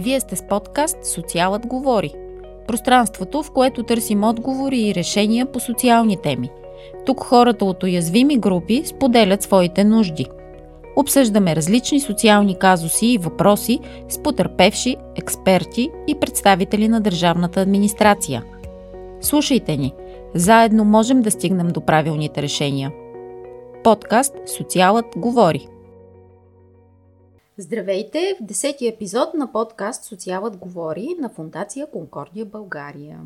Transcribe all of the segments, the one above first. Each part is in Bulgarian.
Вие сте с подкаст Социалът говори. Пространството, в което търсим отговори и решения по социални теми. Тук хората от уязвими групи споделят своите нужди. Обсъждаме различни социални казуси и въпроси с потърпевши, експерти и представители на държавната администрация. Слушайте ни! Заедно можем да стигнем до правилните решения. Подкаст Социалът говори. Здравейте в десетия епизод на подкаст Социалът говори на Фундация Конкордия България.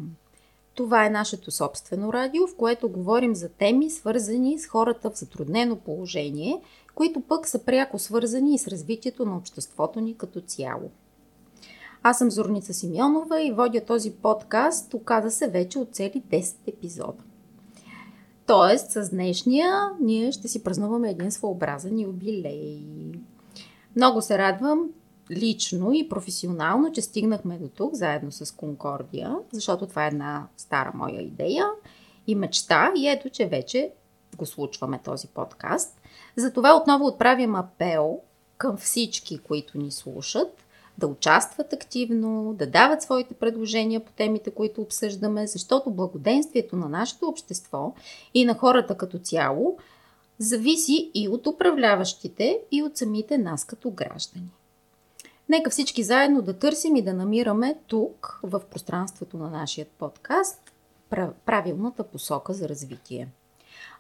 Това е нашето собствено радио, в което говорим за теми, свързани с хората в затруднено положение, които пък са пряко свързани и с развитието на обществото ни като цяло. Аз съм Зорница Симеонова и водя този подкаст, оказа се вече от цели 10 епизода. Тоест, с днешния ние ще си празнуваме един своеобразен юбилей. Много се радвам лично и професионално, че стигнахме до тук заедно с Конкордия, защото това е една стара моя идея и мечта и ето, че вече го случваме този подкаст. Затова отново отправям апел към всички, които ни слушат, да участват активно, да дават своите предложения по темите, които обсъждаме, защото благоденствието на нашето общество и на хората като цяло зависи и от управляващите, и от самите нас като граждани. Нека всички заедно да търсим и да намираме тук, в пространството на нашия подкаст, правилната посока за развитие.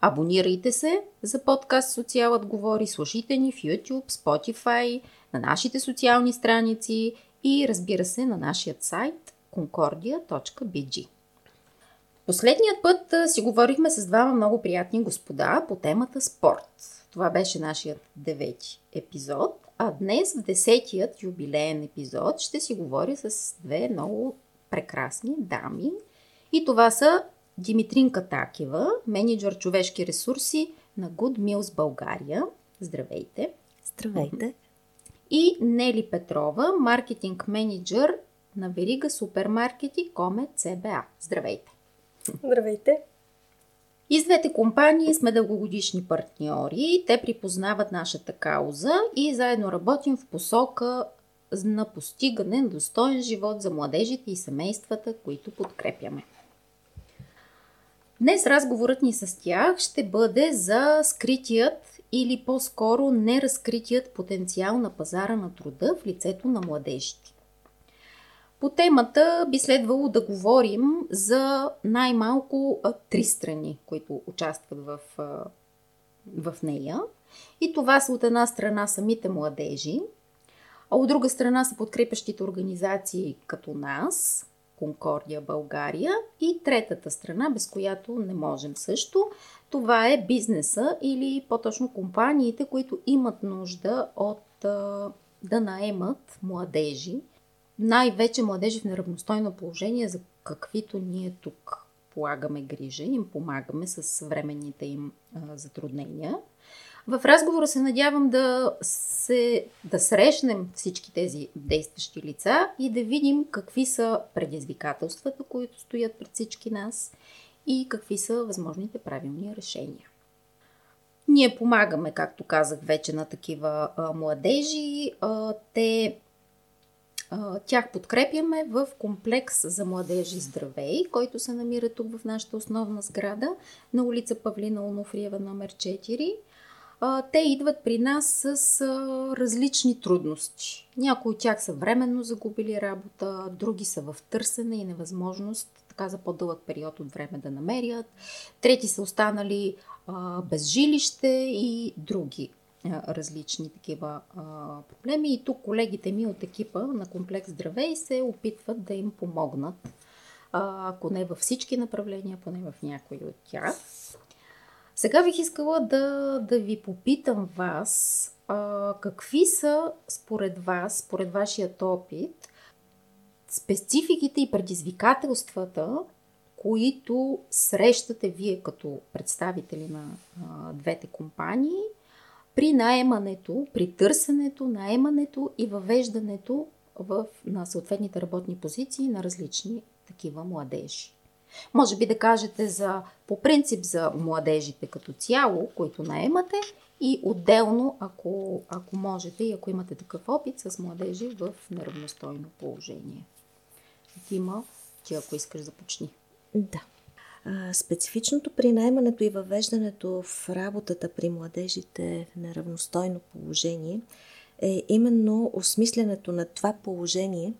Абонирайте се за подкаст Социалът говори, слушайте ни в YouTube, Spotify, на нашите социални страници и разбира се на нашия сайт concordia.bg. Последният път си говорихме с двама много приятни господа по темата спорт. Това беше нашият девети епизод, а днес в десетият юбилеен епизод ще си говоря с две много прекрасни дами. И това са Димитринка Такева, менеджер човешки ресурси на Good Meals България. Здравейте! Здравейте! И Нели Петрова, маркетинг менеджер на верига супермаркети Коме ЦБА. Здравейте! Здравейте! И с двете компании сме дългогодишни партньори. Те припознават нашата кауза и заедно работим в посока на постигане на достоен живот за младежите и семействата, които подкрепяме. Днес разговорът ни с тях ще бъде за скритият или по-скоро неразкритият потенциал на пазара на труда в лицето на младежите. По темата би следвало да говорим за най-малко три страни, които участват в, в нея. И това са от една страна самите младежи, а от друга страна са подкрепящите организации като нас, Конкордия България и третата страна, без която не можем също, това е бизнеса или по-точно компаниите, които имат нужда от да наемат младежи най-вече младежи в неравностойно положение, за каквито ние тук полагаме грижа, им помагаме с временните им а, затруднения. В разговора се надявам да, се, да срещнем всички тези действащи лица и да видим какви са предизвикателствата, които стоят пред всички нас и какви са възможните правилни решения. Ние помагаме, както казах вече, на такива а, младежи. А, те тях подкрепяме в комплекс за младежи Здравей, който се намира тук в нашата основна сграда на улица Павлина Онуфриева номер 4. Те идват при нас с различни трудности. Някои от тях са временно загубили работа, други са в търсене и невъзможност така за по-дълъг период от време да намерят. Трети са останали без жилище и други различни такива а, проблеми. И тук колегите ми от екипа на комплекс Здравей се опитват да им помогнат, а, ако не във всички направления, поне в някои от тях. Сега бих искала да, да ви попитам вас, а, какви са според вас, според вашият опит, спецификите и предизвикателствата, които срещате вие като представители на а, двете компании – при наемането, при търсенето, наемането и въвеждането в, на съответните работни позиции на различни такива младежи. Може би да кажете за, по принцип за младежите като цяло, които наемате и отделно, ако, ако можете и ако имате такъв опит с младежи в неравностойно положение. Тима, ти ако искаш започни. Да. Специфичното при наймането и въвеждането в работата при младежите в неравностойно положение е именно осмисленето на това положение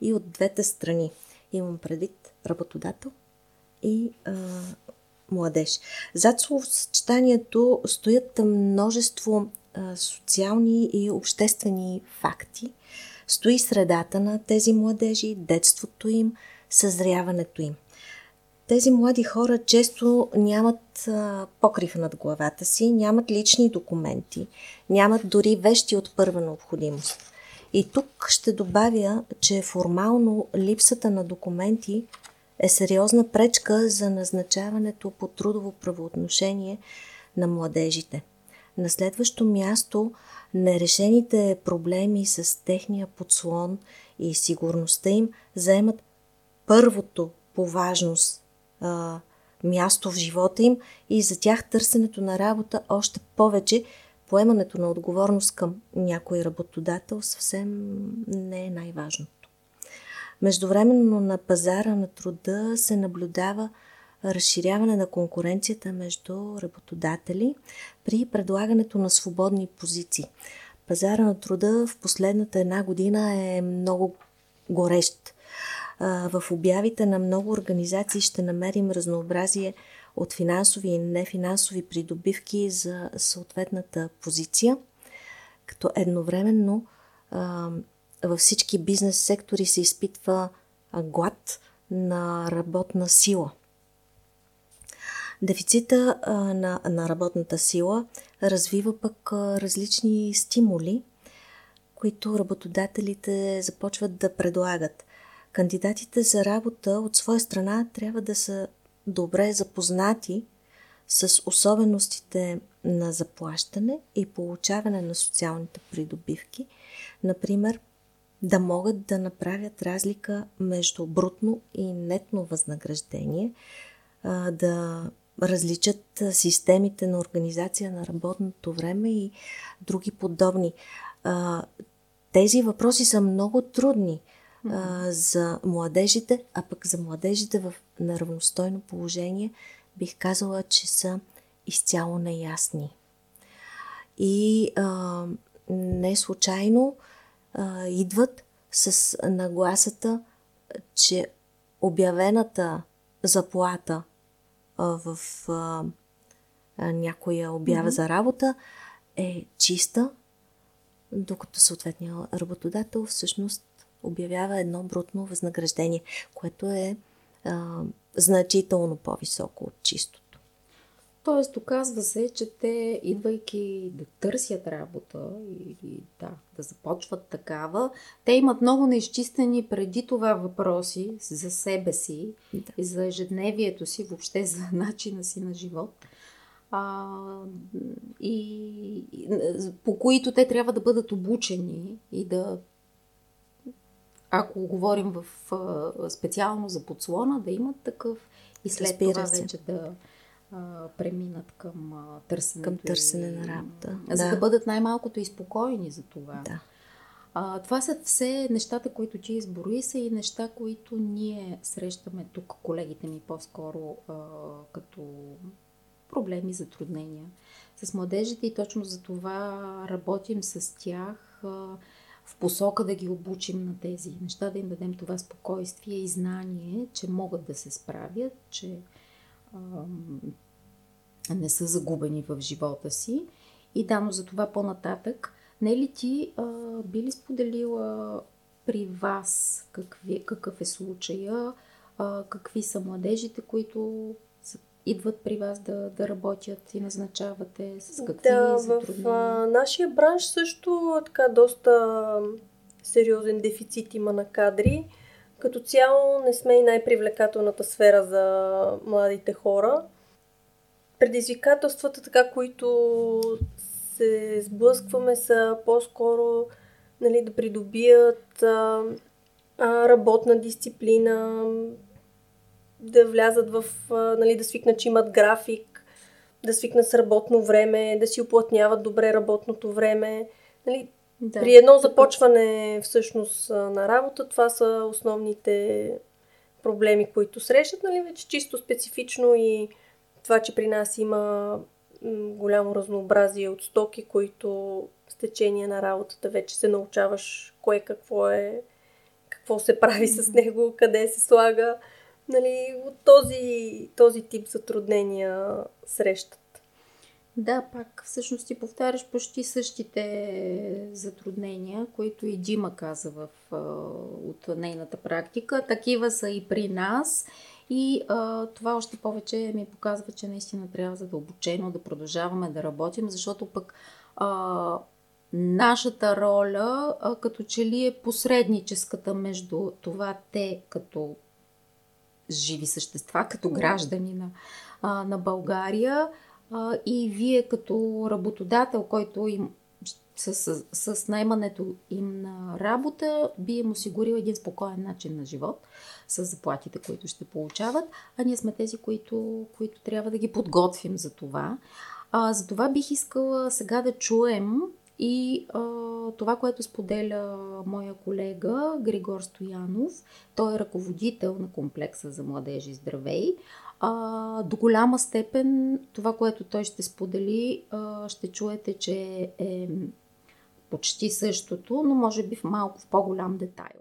и от двете страни. Имам предвид работодател и а, младеж. Зад словосъчетанието стоят множество а, социални и обществени факти. Стои средата на тези младежи, детството им, съзряването им – тези млади хора често нямат а, покрив над главата си, нямат лични документи, нямат дори вещи от първа необходимост. И тук ще добавя, че формално липсата на документи е сериозна пречка за назначаването по трудово правоотношение на младежите. На следващо място, нерешените проблеми с техния подслон и сигурността им заемат първото по важност а, място в живота им и за тях търсенето на работа още повече поемането на отговорност към някой работодател съвсем не е най-важното. Междувременно на пазара на труда се наблюдава разширяване на конкуренцията между работодатели при предлагането на свободни позиции. Пазара на труда в последната една година е много горещ в обявите на много организации ще намерим разнообразие от финансови и нефинансови придобивки за съответната позиция, като едновременно във всички бизнес сектори се изпитва глад на работна сила. Дефицита на, на работната сила развива пък различни стимули, които работодателите започват да предлагат. Кандидатите за работа от своя страна трябва да са добре запознати с особеностите на заплащане и получаване на социалните придобивки. Например, да могат да направят разлика между брутно и нетно възнаграждение, да различат системите на организация на работното време и други подобни. Тези въпроси са много трудни – а, за младежите, а пък за младежите в неравностойно положение бих казала, че са изцяло неясни. И а, не случайно а, идват с нагласата, че обявената заплата а, в а, някоя обява mm-hmm. за работа е чиста, докато съответният работодател всъщност обявява едно брутно възнаграждение, което е а, значително по-високо от чистото. Тоест, оказва се, че те, идвайки да търсят работа или да, да започват такава, те имат много неизчистени преди това въпроси за себе си да. и за ежедневието си, въобще за начина си на живот. А, и, и по които те трябва да бъдат обучени и да ако говорим в, специално за подслона, да имат такъв и след Разбира това се. вече да а, преминат към а, търсене. Към търсене на работа. За да. да бъдат най-малкото и спокойни за това. Да. А, това са все нещата, които ти избори са и неща, които ние срещаме тук, колегите ми по-скоро а, като проблеми, затруднения с младежите и точно за това работим с тях. А, в посока да ги обучим на тези неща, да им дадем това спокойствие и знание, че могат да се справят, че а, не са загубени в живота си. И дано за това по-нататък, не ли ти а, би ли споделила при вас какви, какъв е случая, а, какви са младежите, които идват при вас да, да работят и назначавате? С какви да, в а, нашия бранш също така доста сериозен дефицит има на кадри. Като цяло не сме и най-привлекателната сфера за младите хора. Предизвикателствата, така, които се сблъскваме, са по-скоро нали, да придобият а, а, работна дисциплина, да влязат в, нали, да свикнат, че имат график, да свикнат с работно време, да си оплътняват добре работното време. Нали, да. При едно започване всъщност на работа, това са основните проблеми, които срещат, нали, вече чисто специфично и това, че при нас има голямо разнообразие от стоки, които с течение на работата вече се научаваш кое какво е, какво се прави с него, къде се слага. Нали, от този, този тип затруднения срещат. Да, пак всъщност ти повтаряш почти същите затруднения, които и Дима каза в, от нейната практика. Такива са и при нас. И а, това още повече ми показва, че наистина трябва задълбочено да продължаваме да работим, защото пък а, нашата роля а, като че ли е посредническата между това те като живи същества, като граждани на, а, на България а, и вие като работодател, който им с, с, с наймането им на работа би им осигурил един спокоен начин на живот с заплатите, които ще получават, а ние сме тези, които, които трябва да ги подготвим за това. А, за това бих искала сега да чуем и а, това, което споделя моя колега Григор Стоянов, той е ръководител на комплекса за младежи Здравей. А, до голяма степен това, което той ще сподели, а, ще чуете, че е почти същото, но може би в малко в по-голям детайл.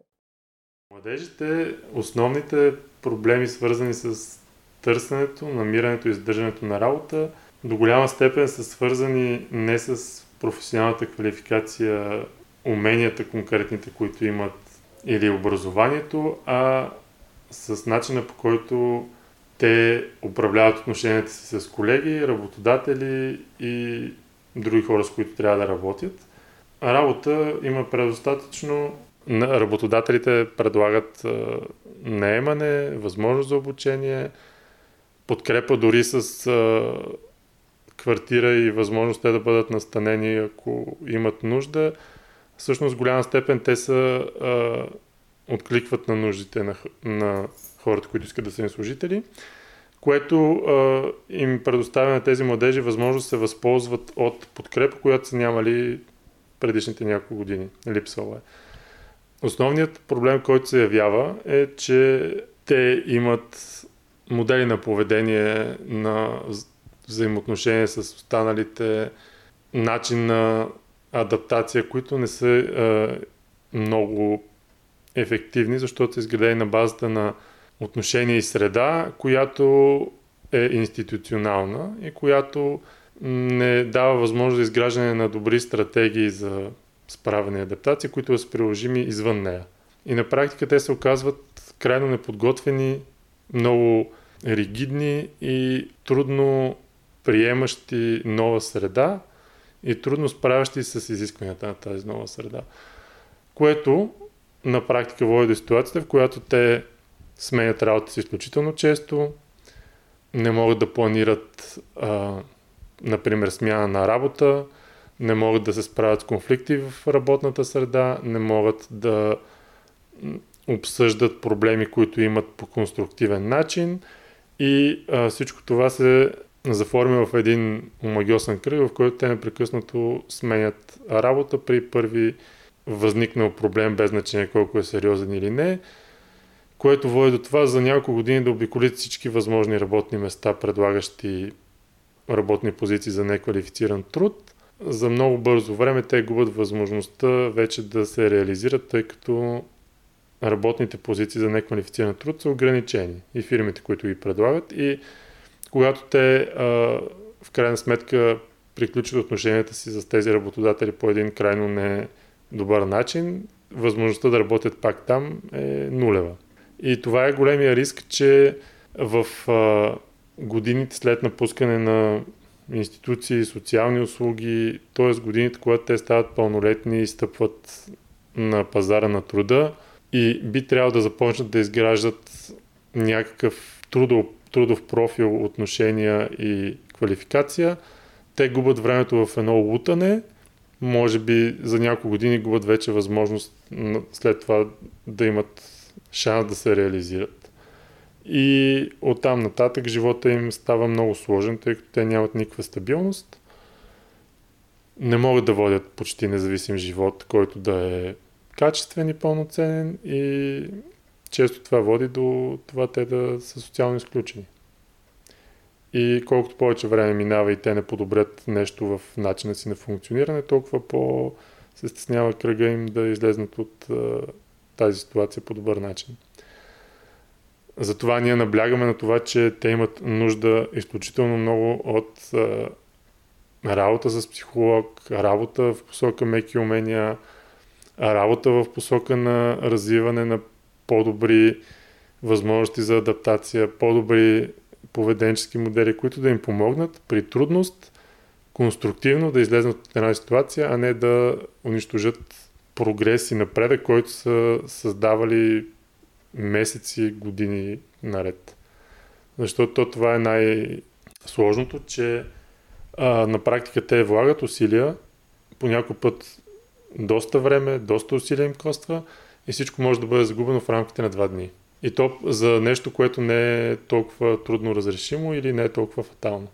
Младежите, основните проблеми, свързани с търсенето, намирането и издържането на работа, до голяма степен са свързани не с професионалната квалификация, уменията конкретните, които имат или образованието, а с начина по който те управляват отношенията си с колеги, работодатели и други хора, с които трябва да работят. Работа има предостатъчно. Работодателите предлагат наемане, възможност за обучение, подкрепа дори с квартира и възможност те да бъдат настанени, ако имат нужда. Всъщност, в голяма степен те са а, откликват на нуждите на, на хората, които искат да са им служители, което а, им предоставя на тези младежи възможност да се възползват от подкрепа, която са нямали предишните няколко години. Липсвала е. Основният проблем, който се явява е, че те имат модели на поведение, на взаимоотношения с останалите, начин на адаптация, които не са е, много ефективни, защото са изградени на базата на отношение и среда, която е институционална и която не дава възможност за изграждане на добри стратегии за справяне и адаптация, които са приложими извън нея. И на практика те се оказват крайно неподготвени, много ригидни и трудно приемащи нова среда и трудно справящи се с изискванията на тази нова среда. Което на практика води до ситуацията, в която те сменят работа си изключително често, не могат да планират, а, например, смяна на работа, не могат да се справят с конфликти в работната среда, не могат да обсъждат проблеми, които имат по конструктивен начин и а, всичко това се заформя в един омагиосен кръг, в който те непрекъснато сменят работа при първи възникнал проблем, без значение колко е сериозен или не, което води до това за няколко години да обиколят всички възможни работни места, предлагащи работни позиции за неквалифициран труд. За много бързо време те губят възможността вече да се реализират, тъй като работните позиции за неквалифициран труд са ограничени и фирмите, които ги предлагат. И когато те а, в крайна сметка приключат отношенията си с тези работодатели по един крайно не добър начин, възможността да работят пак там е нулева. И това е големия риск, че в а, годините след напускане на институции, социални услуги, т.е. годините, когато те стават пълнолетни и стъпват на пазара на труда и би трябвало да започнат да изграждат някакъв трудов трудов профил, отношения и квалификация, те губят времето в едно лутане, може би за няколко години губят вече възможност след това да имат шанс да се реализират. и оттам нататък живота им става много сложен, тъй като те нямат никаква стабилност. Не могат да водят почти независим живот, който да е качествен и пълноценен и често това води до това те да са социално изключени. И колкото повече време минава и те не подобрят нещо в начина си на функциониране, толкова по се стеснява кръга им да излезнат от тази ситуация по добър начин. Затова ние наблягаме на това, че те имат нужда изключително много от работа с психолог, работа в посока меки умения, работа в посока на развиване на по-добри възможности за адаптация, по-добри поведенчески модели, които да им помогнат при трудност конструктивно да излезнат от една ситуация, а не да унищожат прогрес и напредък, който са създавали месеци, години наред. Защото това е най-сложното, че а, на практика те влагат усилия, по някой път доста време, доста усилия им коства и всичко може да бъде загубено в рамките на два дни. И то за нещо, което не е толкова трудно разрешимо или не е толкова фатално.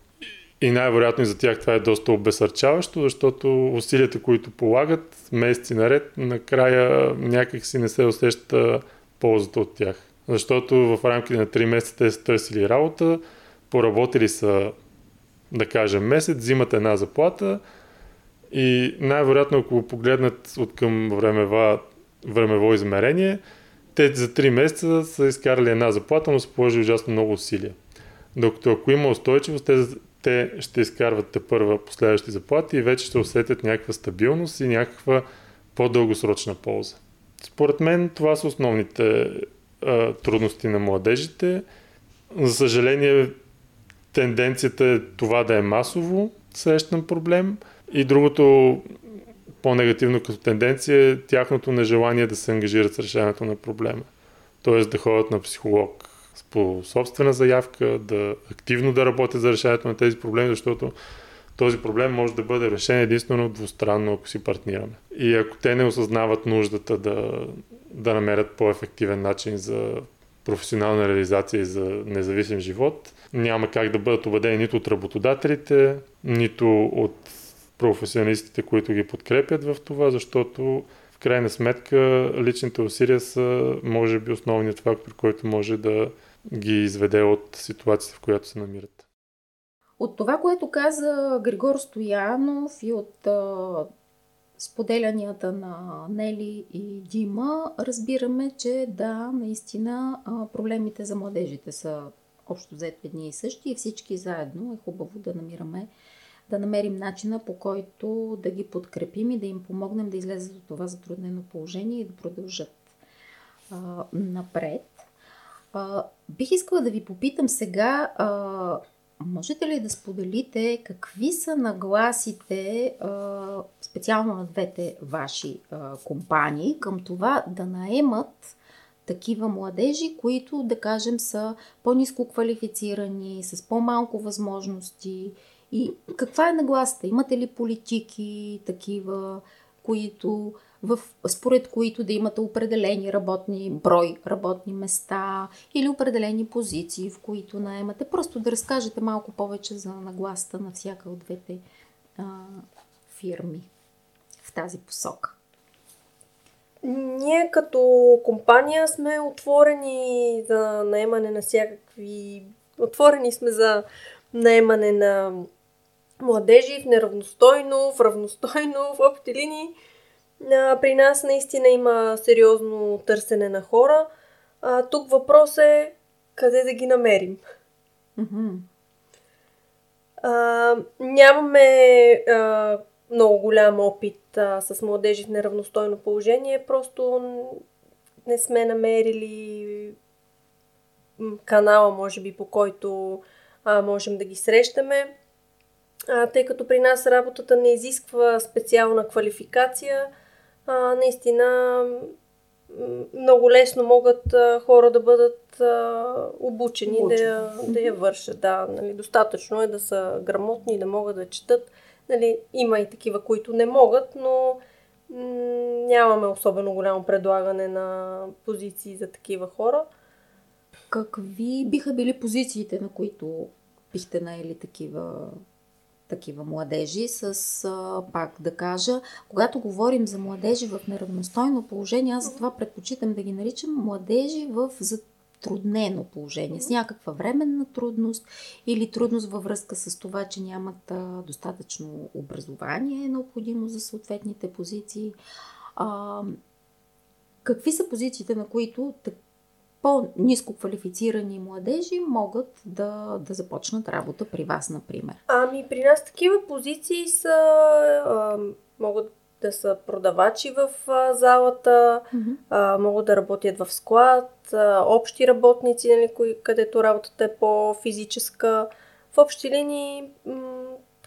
И най-вероятно и за тях това е доста обесърчаващо, защото усилията, които полагат месеци наред, накрая някак си не се усеща ползата от тях. Защото в рамките на 3 месеца те са търсили работа, поработили са, да кажем, месец, взимат една заплата и най-вероятно, ако погледнат от към времева, времево измерение, те за 3 месеца са изкарали една заплата, но са положили ужасно много усилия. Докато ако има устойчивост, те, те ще изкарват те първа последващи заплати и вече ще усетят някаква стабилност и някаква по-дългосрочна полза. Според мен това са основните а, трудности на младежите. За съжаление, тенденцията е това да е масово срещан проблем. И другото по-негативно като тенденция е тяхното нежелание да се ангажират с решението на проблема. Тоест да ходят на психолог по собствена заявка, да активно да работят за решението на тези проблеми, защото този проблем може да бъде решен единствено двустранно, ако си партнираме. И ако те не осъзнават нуждата да, да намерят по-ефективен начин за професионална реализация и за независим живот, няма как да бъдат убедени нито от работодателите, нито от професионалистите, които ги подкрепят в това, защото в крайна сметка личните усилия са, може би, основният фактор, който може да ги изведе от ситуацията, в която се намират. От това, което каза Григор Стоянов и от а, споделянията на Нели и Дима, разбираме, че да, наистина а, проблемите за младежите са общо взето едни и същи и всички заедно е хубаво да намираме да намерим начина по който да ги подкрепим и да им помогнем да излезат от това затруднено положение и да продължат а, напред. А, бих искала да ви попитам сега, а, можете ли да споделите какви са нагласите а, специално на двете ваши а, компании към това да наемат такива младежи, които, да кажем, са по-низко квалифицирани, с по-малко възможности и каква е нагласата? Имате ли политики такива, които, в, според които да имате определени работни брой работни места или определени позиции, в които наемате? Просто да разкажете малко повече за нагласата на всяка от двете а, фирми в тази посока. Ние като компания сме отворени за наемане на всякакви... Отворени сме за наемане на младежи в неравностойно, в равностойно, в общи линии. А, при нас наистина има сериозно търсене на хора. А, тук въпрос е къде да ги намерим. Mm-hmm. А, нямаме а, много голям опит а, с младежи в неравностойно положение, просто не сме намерили канала, може би, по който а, можем да ги срещаме а, тъй като при нас работата не изисква специална квалификация, а, наистина много лесно могат а, хора да бъдат а, обучени да я, да я вършат. Да, нали, достатъчно е да са грамотни, да могат да четат. Нали, има и такива, които не могат, но м- нямаме особено голямо предлагане на позиции за такива хора. какви биха били позициите, на които бихте наели такива такива младежи, с, а, пак да кажа, когато говорим за младежи в неравностойно положение, аз затова предпочитам да ги наричам младежи в затруднено положение, с някаква временна трудност или трудност във връзка с това, че нямат а, достатъчно образование необходимо за съответните позиции. А, какви са позициите, на които по-низко квалифицирани младежи могат да, да започнат работа при вас, например? Ами, при нас такива позиции са, а, могат да са продавачи в а, залата, mm-hmm. а, могат да работят в склад, а, общи работници, нали, кои, където работата е по-физическа. В общи линии м-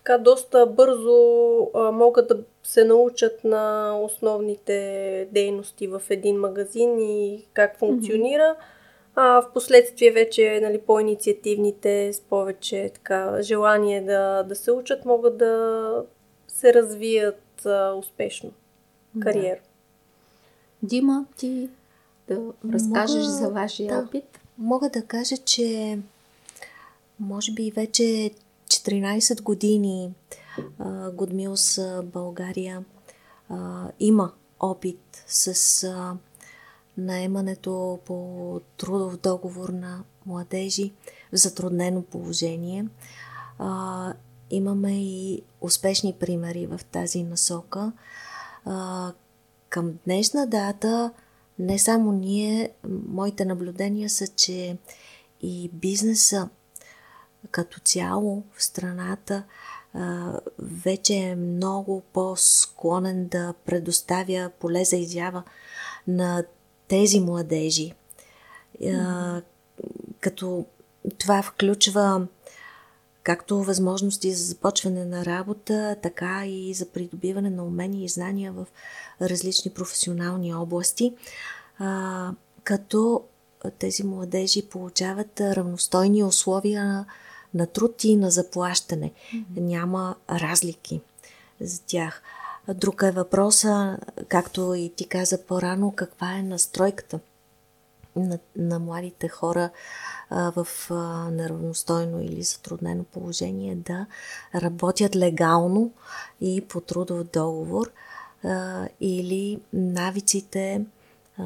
така доста бързо а, могат да се научат на основните дейности в един магазин и как функционира. Mm-hmm. А в последствие вече нали, по-инициативните, с повече така, желание да, да се учат, могат да се развият а, успешно кариера. Да. Дима, ти да разкажеш мога, за вашия да, опит? Мога да кажа, че може би вече 14 години Годмилс България има опит с наемането по трудов договор на младежи в затруднено положение. Имаме и успешни примери в тази насока. Към днешна дата не само ние, моите наблюдения са, че и бизнеса като цяло в страната вече е много по-склонен да предоставя поле за изява на тези младежи. Mm-hmm. Като това включва както възможности за започване на работа, така и за придобиване на умения и знания в различни професионални области, като тези младежи получават равностойни условия на труд и на заплащане. Mm-hmm. Няма разлики за тях. Друг е въпроса, както и ти каза по-рано, каква е настройката на, на младите хора а, в а, неравностойно или затруднено положение да работят легално и по трудов договор а, или навиците а,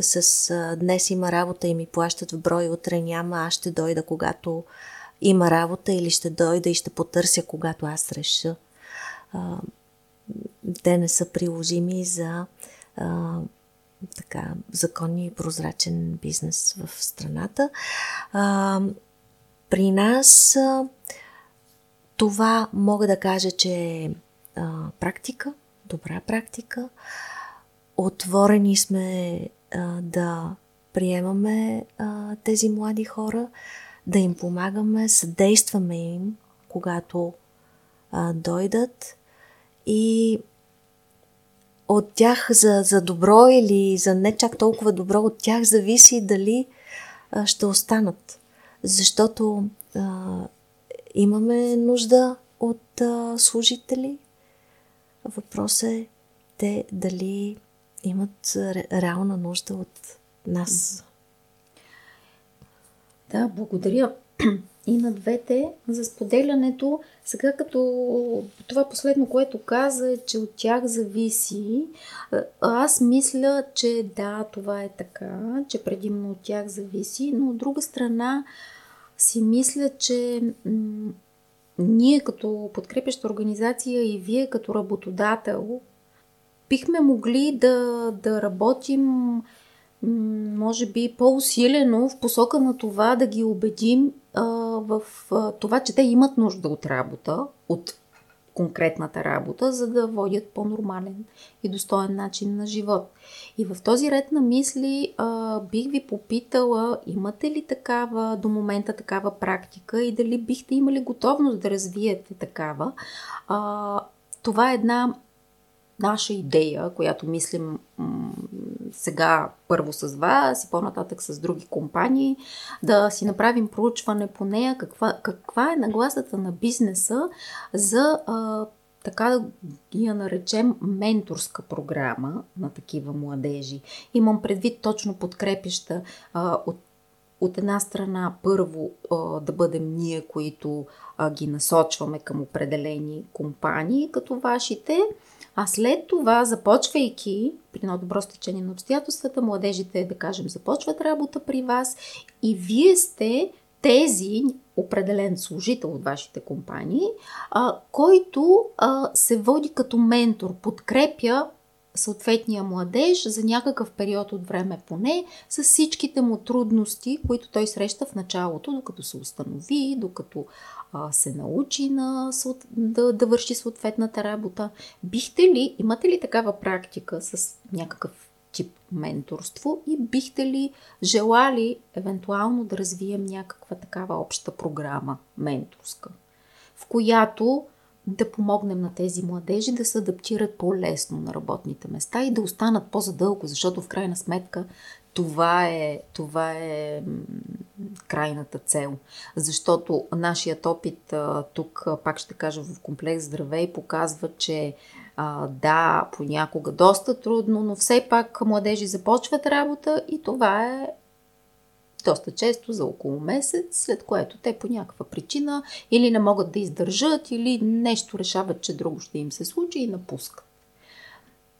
с а, днес има работа и ми плащат в брой, утре няма, аз ще дойда когато има работа или ще дойда и ще потърся, когато аз реша. А, те не са приложими за а, така, законни и прозрачен бизнес в страната. А, при нас а, това мога да кажа, че е практика, добра практика. Отворени сме а, да приемаме а, тези млади хора да им помагаме, съдействаме им, когато а, дойдат и от тях за, за добро или за не чак толкова добро, от тях зависи дали а, ще останат. Защото а, имаме нужда от а, служители. Въпросът е те дали имат реална нужда от нас. Да, благодаря и на двете за споделянето. Сега като това последно, което каза, е, че от тях зависи. Аз мисля, че да, това е така, че предимно от тях зависи, но от друга страна си мисля, че ние като подкрепяща организация и вие като работодател бихме могли да, да работим може би по-усилено в посока на това да ги убедим а, в а, това, че те имат нужда от работа, от конкретната работа, за да водят по-нормален и достоен начин на живот. И в този ред на мисли а, бих ви попитала, имате ли такава до момента такава практика и дали бихте имали готовност да развиете такава. А, това е една наша идея, която мислим м- сега първо с вас и по-нататък с други компании, да си направим проучване по нея, каква, каква е нагласата на бизнеса за а, така да я наречем менторска програма на такива младежи. Имам предвид точно подкрепища а, от от една страна първо да бъдем ние, които ги насочваме към определени компании, като вашите, а след това, започвайки при едно добро стечение на обстоятелствата, младежите, да кажем, започват работа при вас и вие сте тези, определен служител от вашите компании, а, който а, се води като ментор, подкрепя съответния младеж за някакъв период от време поне, с всичките му трудности, които той среща в началото, докато се установи, докато а, се научи на, да, да върши съответната работа. Бихте ли, имате ли такава практика с някакъв тип менторство и бихте ли желали евентуално да развием някаква такава обща програма менторска, в която да помогнем на тези младежи да се адаптират по-лесно на работните места и да останат по-задълго, защото в крайна сметка това е, това е крайната цел. Защото нашият опит тук, пак ще кажа, в комплекс Здравей показва, че да, понякога доста трудно, но все пак младежи започват работа и това е доста често за около месец, след което те по някаква причина или не могат да издържат, или нещо решават, че друго ще им се случи и напускат.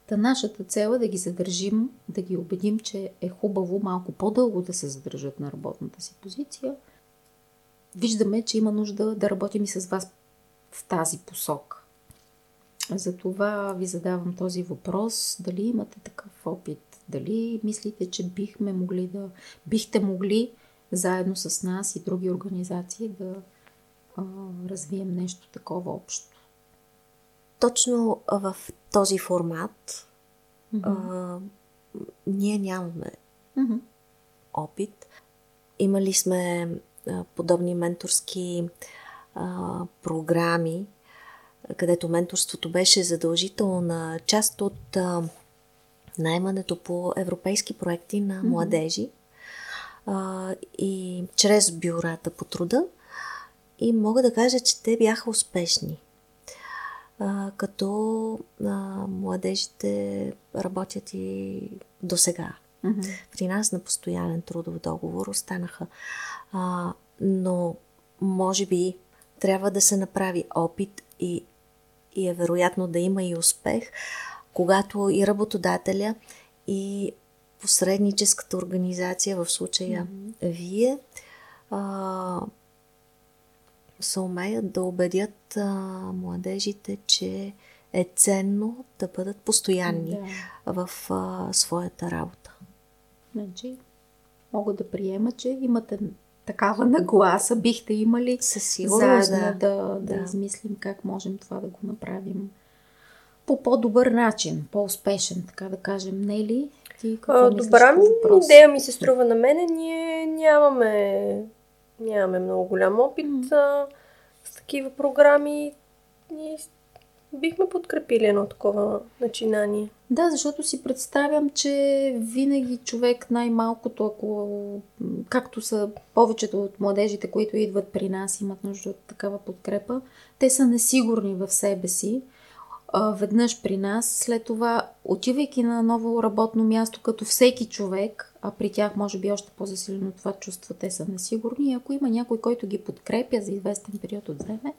Та нашата цел е да ги задържим, да ги убедим, че е хубаво малко по-дълго да се задържат на работната си позиция. Виждаме, че има нужда да работим и с вас в тази посока. Затова ви задавам този въпрос. Дали имате такъв опит? Дали мислите, че бихме могли да, бихте могли заедно с нас и други организации да а, развием нещо такова общо? Точно в този формат mm-hmm. а, ние нямаме mm-hmm. опит. Имали сме а, подобни менторски а, програми, където менторството беше задължително на част от а, наймането по европейски проекти на младежи а, и чрез бюрата по труда. И мога да кажа, че те бяха успешни. А, като а, младежите работят и до сега. Mm-hmm. При нас на постоянен трудов договор останаха. А, но, може би, трябва да се направи опит и и е вероятно да има и успех, когато и работодателя, и посредническата организация, в случая mm-hmm. вие, а, се умеят да убедят а, младежите, че е ценно да бъдат постоянни да. в а, своята работа. Значи, мога да приема, че имате такава нагласа бихте имали Със сигурност, заедно да, да, да, да измислим как можем това да го направим по по-добър начин, по-успешен, така да кажем, не ли? Ти а, добра ми идея ми се струва на мене. Ние нямаме, нямаме много голям опит mm. а, с такива програми. Ние бихме подкрепили едно такова начинание. Да, защото си представям, че винаги човек най-малкото, ако както са повечето от младежите, които идват при нас, имат нужда от такава подкрепа, те са несигурни в себе си. Веднъж при нас, след това, отивайки на ново работно място, като всеки човек, а при тях може би още по-засилено това чувство, те са несигурни. Ако има някой, който ги подкрепя за известен период от време,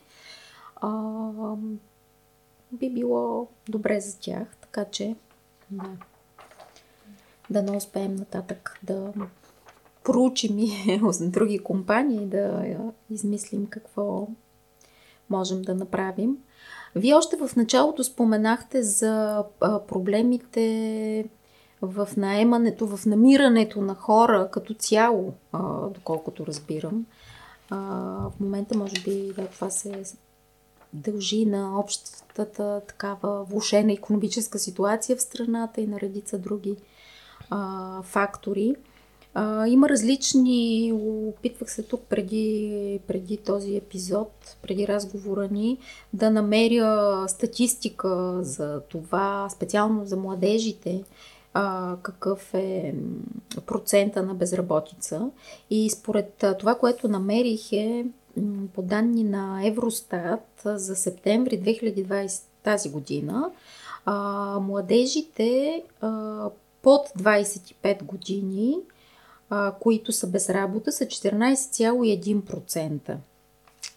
би било добре за тях. Така че, да, да не успеем нататък да проучим и други компании, да измислим какво можем да направим. Вие още в началото споменахте за проблемите в наемането, в намирането на хора като цяло, доколкото разбирам. в момента, може би, да, това се дължи на общата такава влушена економическа ситуация в страната и на редица други фактори. А, има различни, опитвах се тук преди, преди този епизод, преди разговора ни, да намеря статистика за това, специално за младежите, а, какъв е процента на безработица. И според това, което намерих е по данни на Евростат за септември 2020 тази година, а, младежите а, под 25 години които са без работа, са 14,1%.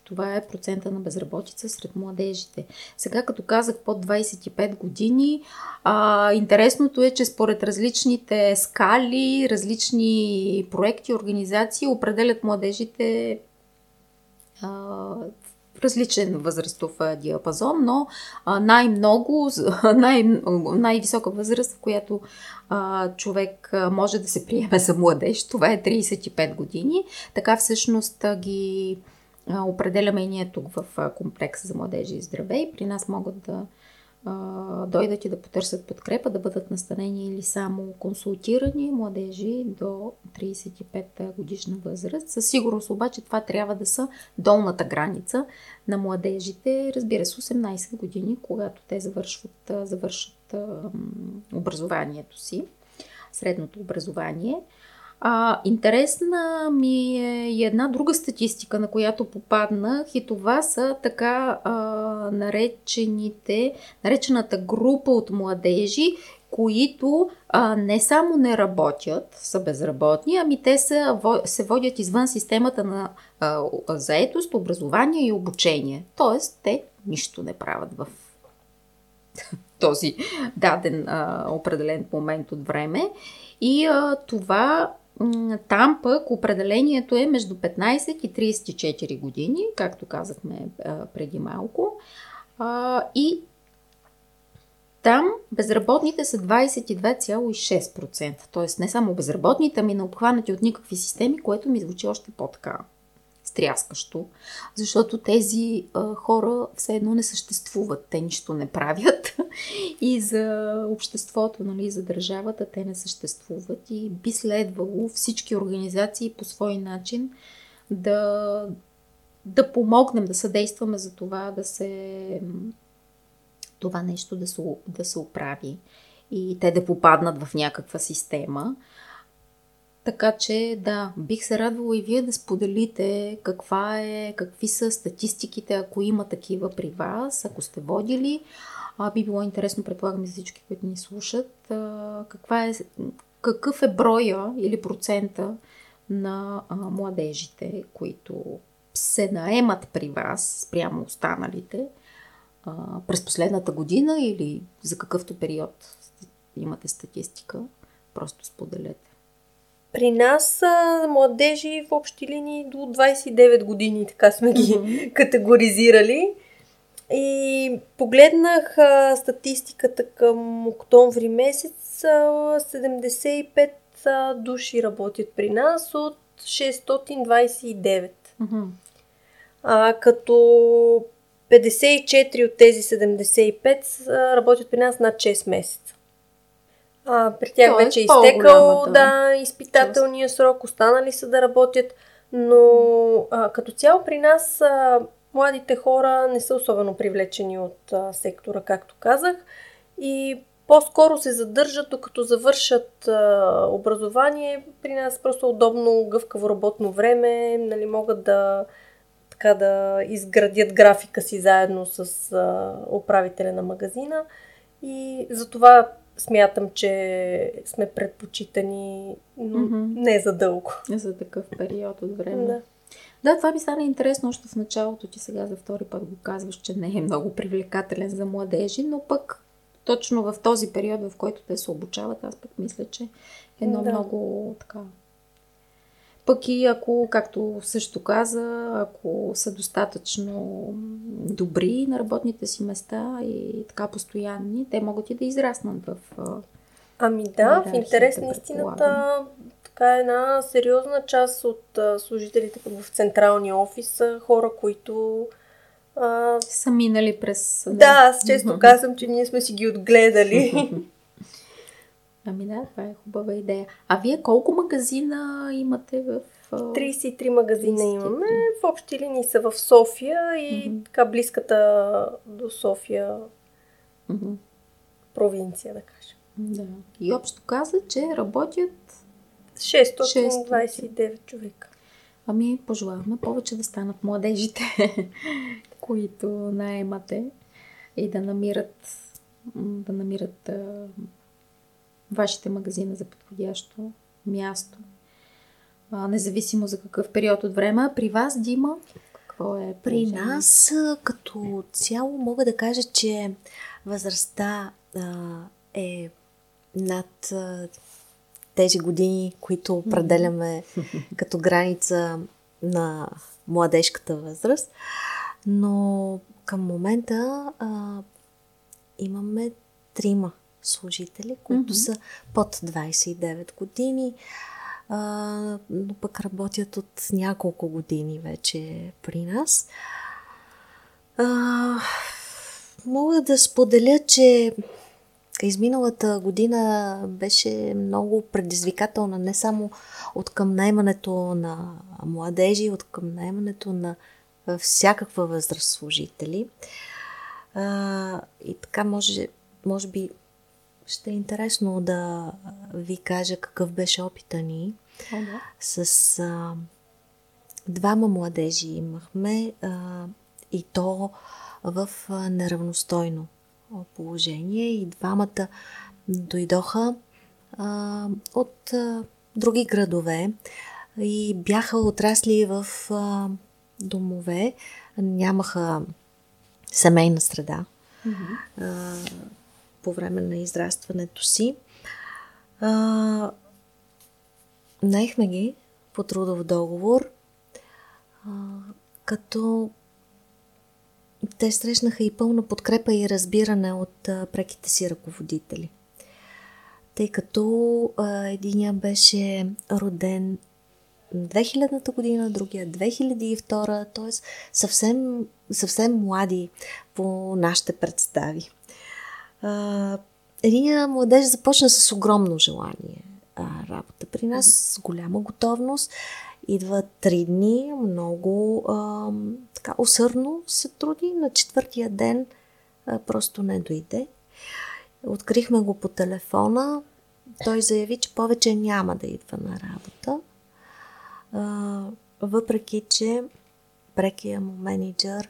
Това е процента на безработица сред младежите. Сега, като казах под 25 години, а, интересното е, че според различните скали, различни проекти, организации определят младежите различен възрастов диапазон, но най-много, най- най-висока възраст, в която човек може да се приеме за младеж, това е 35 години. Така всъщност ги определяме и ние тук в комплекса за младежи и здраве и при нас могат да дойдат и да потърсят подкрепа, да бъдат настанени или само консултирани младежи до 35 годишна възраст. Със сигурност обаче това трябва да са долната граница на младежите, разбира се, 18 години, когато те завършват, завършат образованието си, средното образование. А, интересна ми е и една друга статистика, на която попаднах и това са така а, наречените, наречената група от младежи, които а, не само не работят, са безработни, ами те са, се водят извън системата на а, заетост, образование и обучение. Тоест, те нищо не правят в този даден а, определен момент от време. И а, това там пък определението е между 15 и 34 години, както казахме преди малко. И там безработните са 22,6%. Тоест не само безработните, ами не обхванати от никакви системи, което ми звучи още по-така стряскащо, защото тези а, хора все едно не съществуват, те нищо не правят. И за обществото, нали, за държавата те не съществуват. И би следвало всички организации по свой начин да, да помогнем, да съдействаме за това да се това нещо да се, да се оправи и те да попаднат в някаква система. Така че, да, бих се радвала и вие да споделите каква е, какви са статистиките, ако има такива при вас, ако сте водили. А, би било интересно, предполагам, за всички, които ни слушат, а, каква е, какъв е броя или процента на а, младежите, които се наемат при вас спрямо останалите а, през последната година или за какъвто период имате статистика, просто споделете. При нас са младежи в общи линии до 29 години, така сме ги mm-hmm. категоризирали. И погледнах а, статистиката към октомври месец. А, 75 а, души работят при нас от 629. Mm-hmm. А, като 54 от тези 75 работят при нас над 6 месеца. А, при тях Тоест, вече е изтекал да, изпитателния срок, останали са да работят, но а, като цяло при нас а, младите хора не са особено привлечени от а, сектора, както казах, и по-скоро се задържат, докато завършат а, образование. При нас просто удобно, гъвкаво работно време, нали, могат да, така, да изградят графика си заедно с а, управителя на магазина. И затова смятам, че сме предпочитани, но mm-hmm. не за дълго. За такъв период от време. Да. Да, това ми стана интересно още в началото. Ти сега за втори път го казваш, че не е много привлекателен за младежи, но пък точно в този период, в който те се обучават, аз пък мисля, че е едно да. много така пък и ако, както също каза, ако са достатъчно добри на работните си места и така постоянни, те могат и да израснат в. Ами да, в интерес на истината, така е една сериозна част от служителите в централния офис са хора, които а... са минали през. Да, да аз често казвам, че ние сме си ги отгледали. Ами да, това е хубава идея. А вие колко магазина имате в... 33 магазина 33. имаме. В общи линии са в София и mm-hmm. така близката до София mm-hmm. провинция, да кажем. Да. И общо каза, че работят 629 600. човека. Ами, пожелаваме повече да станат младежите, които наемате и да намират да намират вашите магазина за подходящо място а, независимо за какъв период от време. При вас, Дима, какво е? При нас като цяло мога да кажа, че възрастта а, е над а, тези години, които определяме като граница на младежката възраст. Но към момента а, имаме трима служители, които mm-hmm. са под 29 години, а, но пък работят от няколко години вече при нас. А, мога да споделя, че изминалата година беше много предизвикателна, не само от към наймането на младежи, от към наймането на всякаква възраст служители. А, и така може, може би ще е интересно да ви кажа какъв беше опита ни. О, да. С а, двама младежи имахме а, и то в а, неравностойно положение и двамата дойдоха а, от а, други градове и бяха отрасли в а, домове, нямаха семейна среда Mm-hmm. а, по време на израстването си. А, наехме ги по трудов договор, а, като те срещнаха и пълна подкрепа и разбиране от а, преките си ръководители. Тъй като а, единия беше роден 2000-та година, другия 2002, т.е. Съвсем, съвсем млади по нашите представи. А, единия младеж започна с огромно желание а, работа при нас, с голяма готовност. Идва три дни, много а, така усърдно се труди. На четвъртия ден а, просто не дойде. Открихме го по телефона. Той заяви, че повече няма да идва на работа. А, въпреки, че прекия му менеджер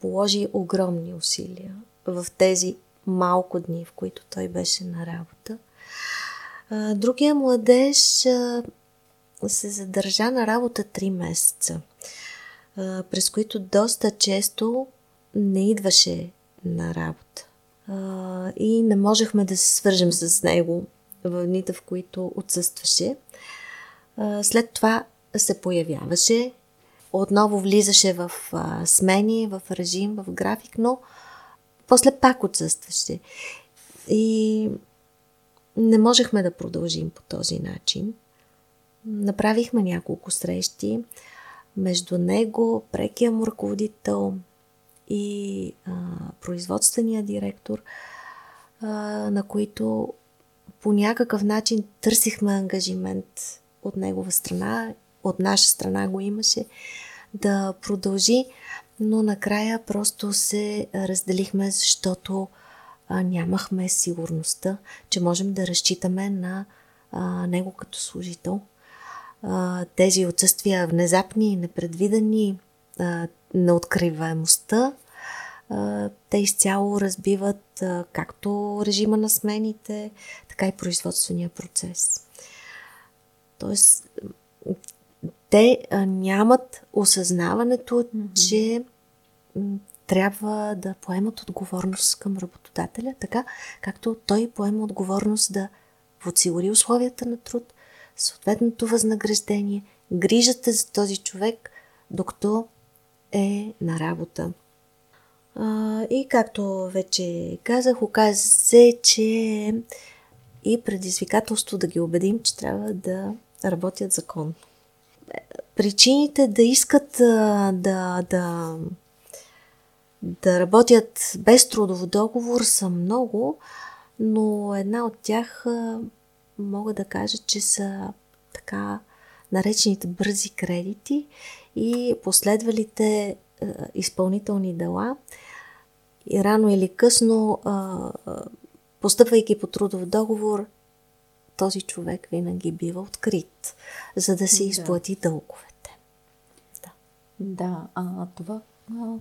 положи огромни усилия в тези малко дни, в които той беше на работа. Другия младеж се задържа на работа 3 месеца, през които доста често не идваше на работа. И не можехме да се свържем с него в дните, в които отсъстваше. След това се появяваше, отново влизаше в смени, в режим, в график, но после пак отсъстваше. И не можехме да продължим по този начин. Направихме няколко срещи между него, прекия му ръководител и а, производствения директор, а, на които по някакъв начин търсихме ангажимент от негова страна, от наша страна го имаше, да продължи, но накрая просто се разделихме, защото а, нямахме сигурността, че можем да разчитаме на а, него като служител. А, тези отсъствия внезапни непредвидени а, на откриваемостта, а, те изцяло разбиват а, както режима на смените, така и производствения процес. Тоест, те а, нямат осъзнаването, mm-hmm. че м, трябва да поемат отговорност към работодателя, така както той поема отговорност да подсигури условията на труд, съответното възнаграждение, грижата за този човек, докато е на работа. А, и както вече казах, оказа се, че и предизвикателство да ги убедим, че трябва да работят законно. Причините да искат да, да, да, да работят без трудов договор са много, но една от тях мога да кажа, че са така наречените бързи кредити и последвалите изпълнителни дела. И рано или късно, постъпвайки по трудов договор, този човек винаги бива открит, за да се изплати да. дълговете. Да, да а, това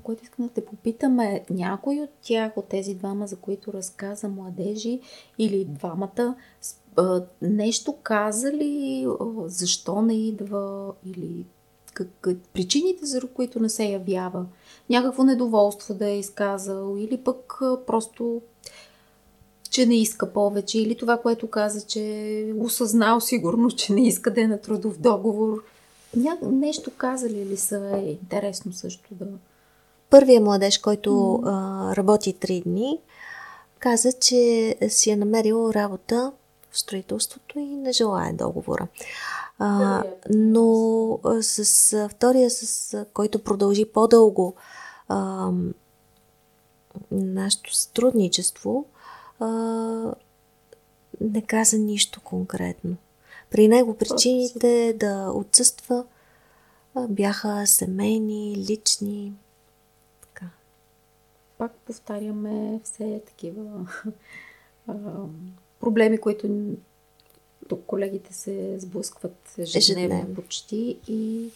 което искам да те попитаме, някой от тях, от тези двама, за които разказа младежи, или двамата, нещо каза ли, защо не идва, или как, причините, за които не се явява? Някакво недоволство да е изказал, или пък просто че не иска повече, или това, което каза, че е осъзнал сигурно, че не иска да е на трудов договор. Ня... Нещо казали ли са е интересно също да... Първият младеж, който mm. а, работи три дни, каза, че си е намерил работа в строителството и не желая договора. А, но с втория, с който продължи по-дълго а, нашето сътрудничество, а, не каза нищо конкретно. При него причините да отсъства бяха семейни, лични. Така. Пак повтаряме все такива а, проблеми, които тук колегите се сблъскват ежедневно почти и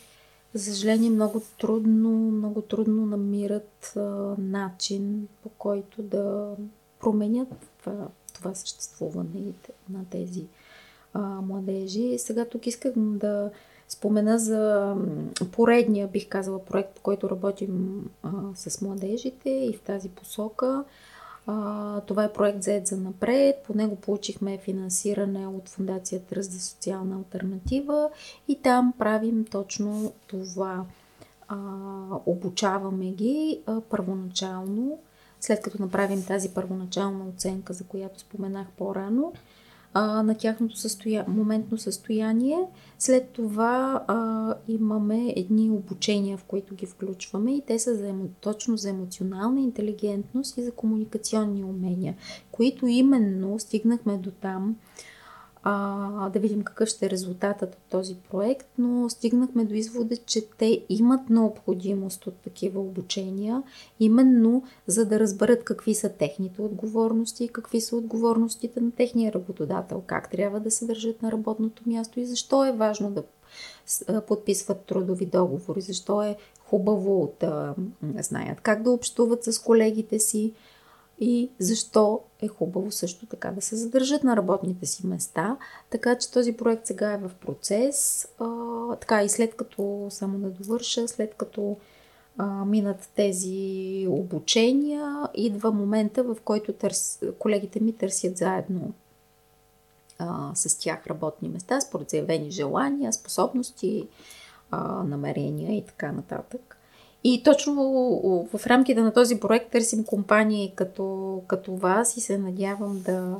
за съжаление много трудно, много трудно намират а, начин по който да променят това, това съществуване на тези а, младежи. Сега тук искам да спомена за поредния, бих казала, проект, по който работим а, с младежите и в тази посока. А, това е проект Z за напред. По него получихме финансиране от Фундация Тръст за социална альтернатива и там правим точно това. А, обучаваме ги а, първоначално, след като направим тази първоначална оценка, за която споменах по-рано, а, на тяхното състоя... моментно състояние. След това а, имаме едни обучения, в които ги включваме и те са за, точно за емоционална интелигентност и за комуникационни умения, които именно стигнахме до там, а, да видим какъв ще е резултатът от този проект, но стигнахме до извода, че те имат необходимост от такива обучения, именно за да разберат какви са техните отговорности какви са отговорностите на техния работодател, как трябва да се държат на работното място и защо е важно да подписват трудови договори, защо е хубаво да знаят как да общуват с колегите си, и защо е хубаво също така да се задържат на работните си места. Така че този проект сега е в процес. А, така и след като, само да довърша, след като а, минат тези обучения, идва момента, в който търс, колегите ми търсят заедно а, с тях работни места, според заявени желания, способности, а, намерения и така нататък. И точно в рамките на този проект търсим компании като, като вас и се надявам да,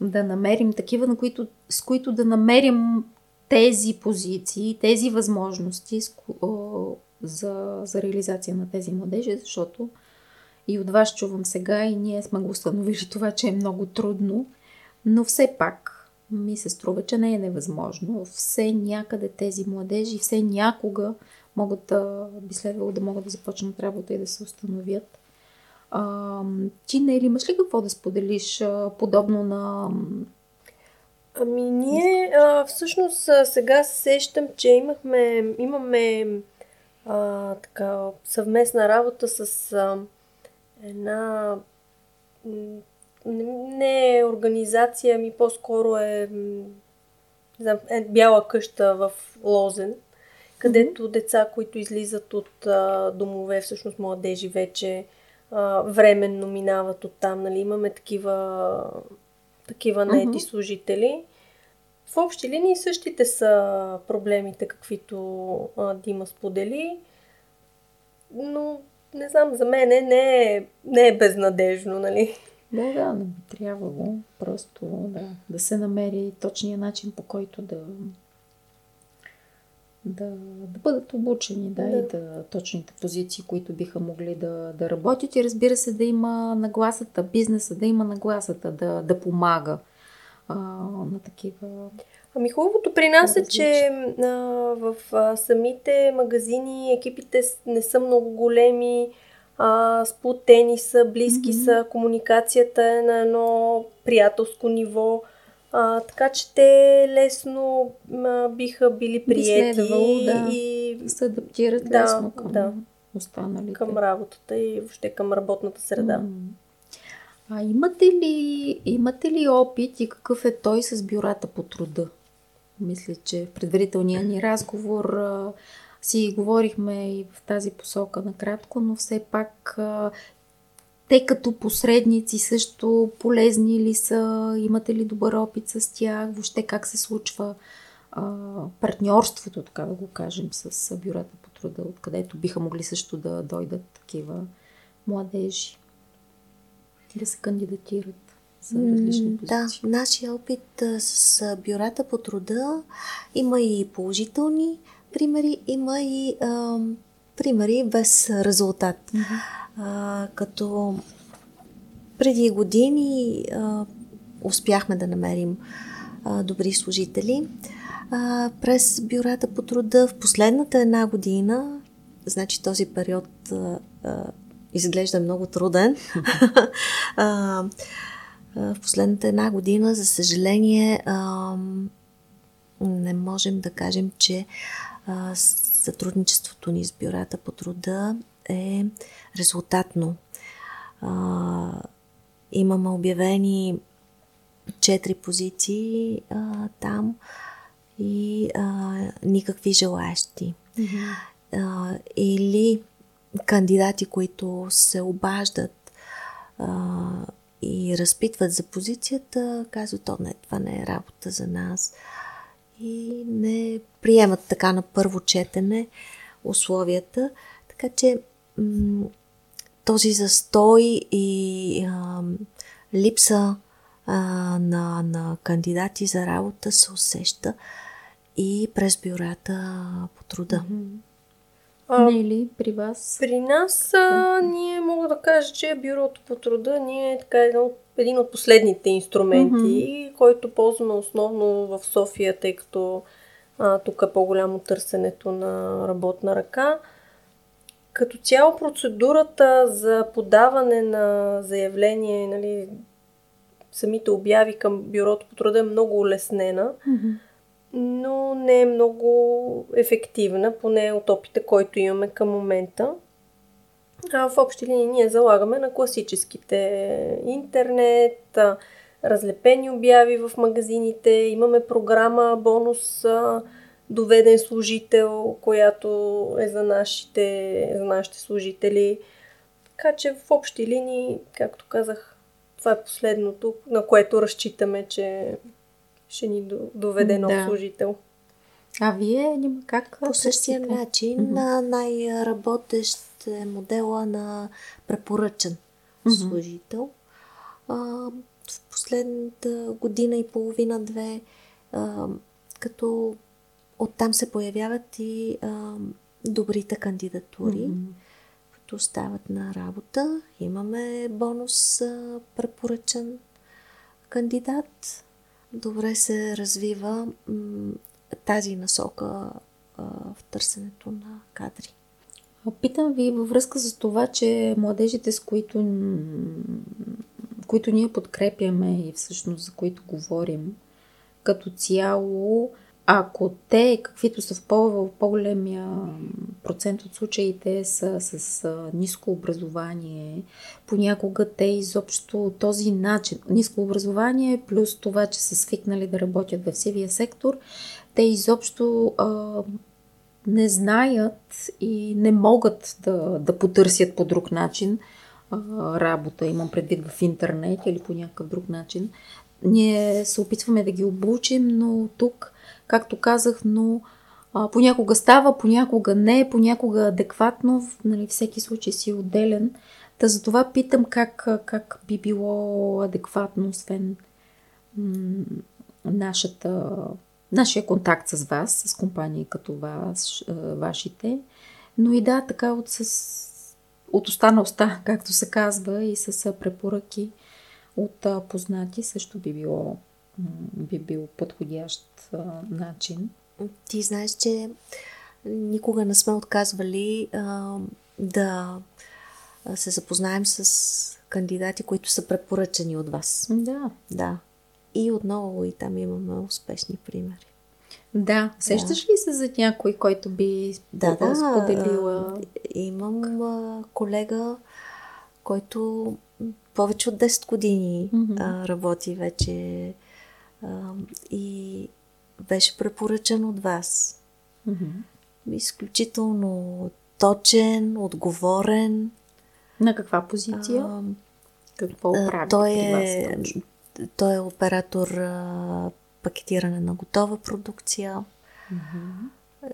да намерим такива, на които, с които да намерим тези позиции, тези възможности за, за реализация на тези младежи, защото и от вас чувам сега и ние сме го установили това, че е много трудно, но все пак ми се струва, че не е невъзможно. Все някъде тези младежи, все някога могат да, би следвало да могат да започнат работа и да се установят. А, ти, не имаш ли какво да споделиш подобно на... Ами ние а, всъщност сега сещам, че имахме, имаме а, така, съвместна работа с а, една не е организация, ми по-скоро е, е бяла къща в Лозен където деца, които излизат от а, домове, всъщност младежи вече а, временно минават от там. Нали? Имаме такива, такива наети mm-hmm. служители. В общи линии същите са проблемите, каквито а, Дима сподели. Но не знам, за мен не е, не е безнадежно, нали? Да, да, но би трябвало просто да, да се намери точния начин, по който да, да, да бъдат обучени, да, да. и да точните позиции, които биха могли да, да работят и разбира се да има нагласата, бизнеса да има нагласата, да, да помага а, на такива. Ами хубавото при нас е, че а, в а, самите магазини екипите не са много големи, а, сплутени са, близки mm-hmm. са, комуникацията е на едно приятелско ниво. А, така че те лесно а, биха били приети. Би да, и се адаптират да, лесно към да. останалите. Към работата и въобще към работната среда. А имате ли, имате ли опит и какъв е той с бюрата по труда? Мисля, че в предварителния ни разговор а, си говорихме и в тази посока накратко, но все пак а, те като посредници също полезни ли са? Имате ли добър опит с тях? Въобще как се случва а, партньорството, така да го кажем, с бюрата по труда, откъдето биха могли също да дойдат такива младежи да се кандидатират за различни позиции. Да, нашия опит с бюрата по труда има и положителни примери, има и а, примери без резултат. А, като преди години а, успяхме да намерим а, добри служители. А, през бюрата по труда в последната една година, значи този период а, а, изглежда много труден. а, в последната една година, за съжаление, а, не можем да кажем, че а, сътрудничеството ни с бюрата по труда е резултатно. А, имаме обявени четири позиции а, там и а, никакви желаящи. Mm-hmm. А, или кандидати, които се обаждат а, и разпитват за позицията, казват, то не, това не е работа за нас. И не приемат така на първо четене условията. Така че м- този застой и а, липса а, на, на кандидати за работа се усеща и през бюрата по труда. Mm-hmm. А, не ли при вас? При нас а, ние мога да кажа, че бюрото по труда ни е така един от, един от последните инструменти, mm-hmm. който ползваме основно в София, тъй като а, тук е по-голямо търсенето на работна ръка. Като цяло процедурата за подаване на заявление, нали, самите обяви към бюрото по труда е много улеснена. Mm-hmm но не е много ефективна, поне от опита, който имаме към момента. А в общи линии ние залагаме на класическите интернет, разлепени обяви в магазините, имаме програма бонус доведен служител, която е за нашите, за нашите служители. Така че в общи линии, както казах, това е последното, на което разчитаме, че ще ни доведе нов да. служител. А вие няма как? По същия търсите? начин mm-hmm. най-работещ е модела на препоръчен mm-hmm. служител. А, в последната година и половина-две, като оттам се появяват и а, добрите кандидатури, mm-hmm. които стават на работа. Имаме бонус а, препоръчен кандидат добре се развива тази насока в търсенето на кадри. Питам ви във връзка с това, че младежите, с които, които ние подкрепяме и всъщност за които говорим, като цяло ако те, каквито са в, по- в по-големия процент от случаите, са с ниско образование, понякога те изобщо този начин, ниско образование, плюс това, че са свикнали да работят в сивия сектор, те изобщо а, не знаят и не могат да, да потърсят по друг начин а, работа, имам предвид в интернет или по някакъв друг начин. Ние се опитваме да ги обучим, но тук както казах, но а, понякога става, понякога не, понякога адекватно, нали, всеки случай си е отделен. Та за това питам как, как би било адекватно, освен м- нашата, нашия контакт с вас, с компании като вас, вашите, но и да, така от, с, от уста на уста, както се казва, и с препоръки от познати също би било би бил подходящ а, начин. Ти знаеш, че никога не сме отказвали а, да се запознаем с кандидати, които са препоръчани от вас. Да. Да. И отново и там имаме успешни примери. Да, сещаш ли се за някой, който би Да, да. споделила? Имам а, колега, който повече от 10 години Мгм. а, работи вече а, и беше препоръчан от вас. Мгм. Изключително точен, отговорен. На каква позиция? А, Какво прави той при е, точно? той е оператор а, пакетиране на готова продукция.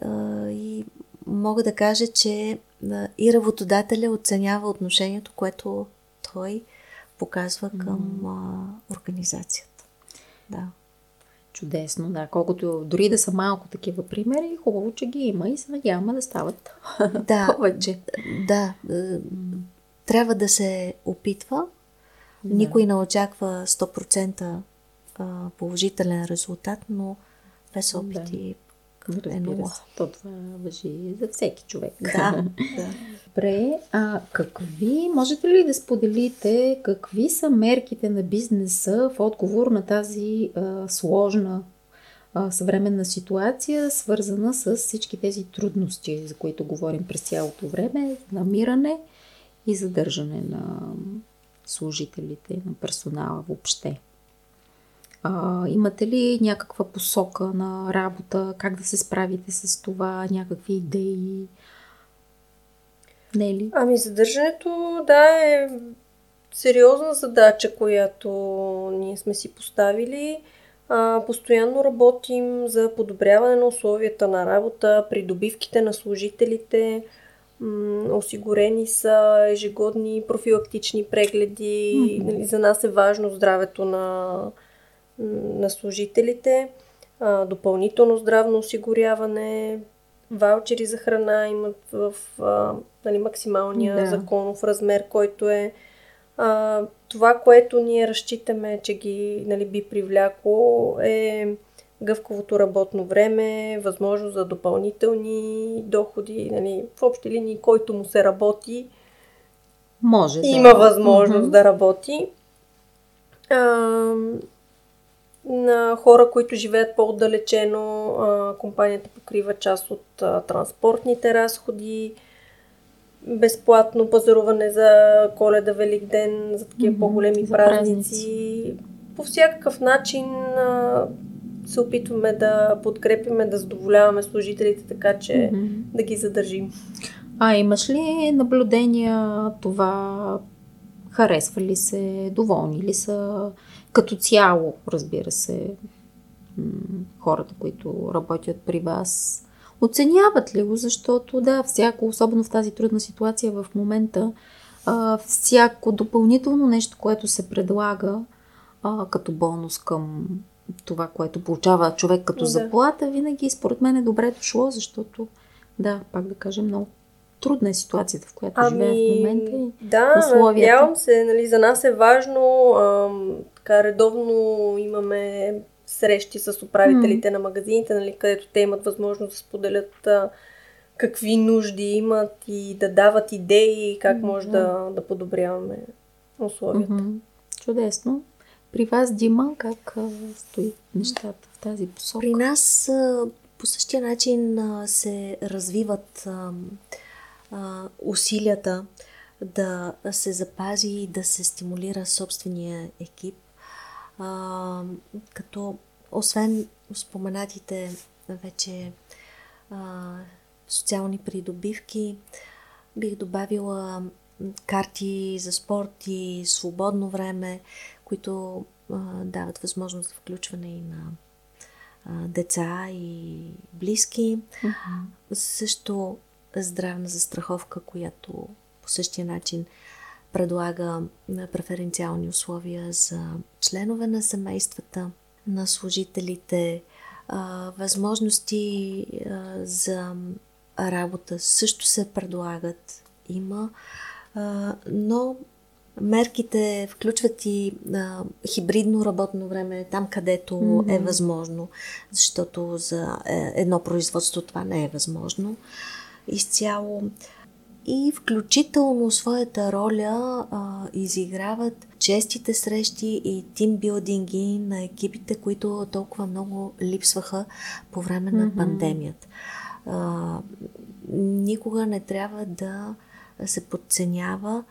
А, и мога да кажа, че а, и работодателя оценява отношението, което той показва към а, организацията. Да. Чудесно, да. Колкото дори да са малко такива примери, хубаво, че ги има и се надяваме да стават Да, повече. да. а, Трябва да се опитва. Никой не очаква 100% а, положителен резултат, но без опити е Разбира нула. се. То това въжи за всеки човек. Да, да. Добре, а какви, можете ли да споделите какви са мерките на бизнеса в отговор на тази а, сложна а, съвременна ситуация, свързана с всички тези трудности, за които говорим през цялото време, намиране и задържане на служителите, на персонала въобще? А, имате ли някаква посока на работа, как да се справите с това, някакви идеи? Не е ли? Ами задържането, да, е сериозна задача, която ние сме си поставили. А, постоянно работим за подобряване на условията на работа, придобивките на служителите. М, осигурени са ежегодни профилактични прегледи. Нали, за нас е важно здравето на, на служителите. А, допълнително здравно осигуряване, ваучери за храна имат в а, нали, максималния Да. законов размер, който е а, това, което ние разчитаме, че ги нали, би привлякло е гъвковото работно време, възможност за допълнителни доходи, нали, в общи линии, който му се работи, Може да. има възможност Мгм. да работи. А, на хора, които живеят по-отдалечено, компанията покрива част от транспортните разходи, безплатно пазаруване за коледа, велик ден, за такива Мгм, по-големи за празници. По всякакъв начин се опитваме да подкрепиме, да задоволяваме служителите, така че Мгм. да ги задържим. А имаш ли наблюдения това? Харесва ли се? Доволни ли са? Като цяло, разбира се, хората, които работят при вас, оценяват ли го? Защото да, всяко, особено в тази трудна ситуация в момента, а, всяко допълнително нещо, което се предлага а, като бонус към това, което получава човек като Да. заплата, винаги според мен е добре дошло, защото да, пак да кажем, много трудна е ситуацията, в която живеем в момента. и- да, условията. надявам се, нали, за нас е важно, ам, така редовно имаме срещи с управителите на магазините, нали, където те имат възможност да споделят а, какви нужди имат и да дават идеи как може да, да подобряваме условията. Мгм. Чудесно. При вас, Дима, как а, стои нещата в тази посока? При нас а, по същия начин а, се развиват а, а, усилията да се запази и да се стимулира собствения екип, а, като освен споменатите вече а, социални придобивки, бих добавила карти за спорт и свободно време, които а, дават възможност за включване и на а, деца и близки. Мгм. Също здравна застраховка, която по същия начин предлага преференциални условия за членове на семействата, на служителите, възможности за работа също се предлагат. Има, но мерките включват и хибридно работно време там, където Мгм. е възможно, защото за е, едно производство това не е възможно. Изцяло и включително своята роля а, изиграват честите срещи и тимбилдинги на екипите, които толкова много липсваха по време на mm-hmm. пандемията. А, никога не трябва да се подценява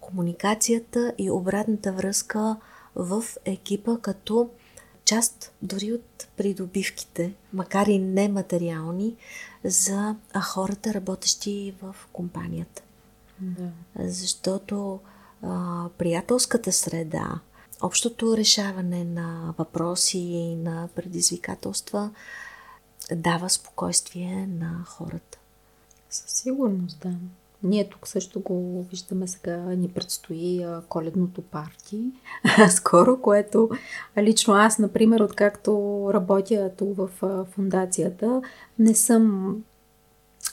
комуникацията и обратната връзка в екипа като част дори от придобивките, макар и нематериални, за хората, работещи в компанията. Да. Защото а, приятелската среда, общото решаване на въпроси и на предизвикателства дава спокойствие на хората. Със сигурност, да. Ние тук също го виждаме сега, ни предстои коледното парти скоро, което лично аз, например, откакто работя тук в фундацията, не съм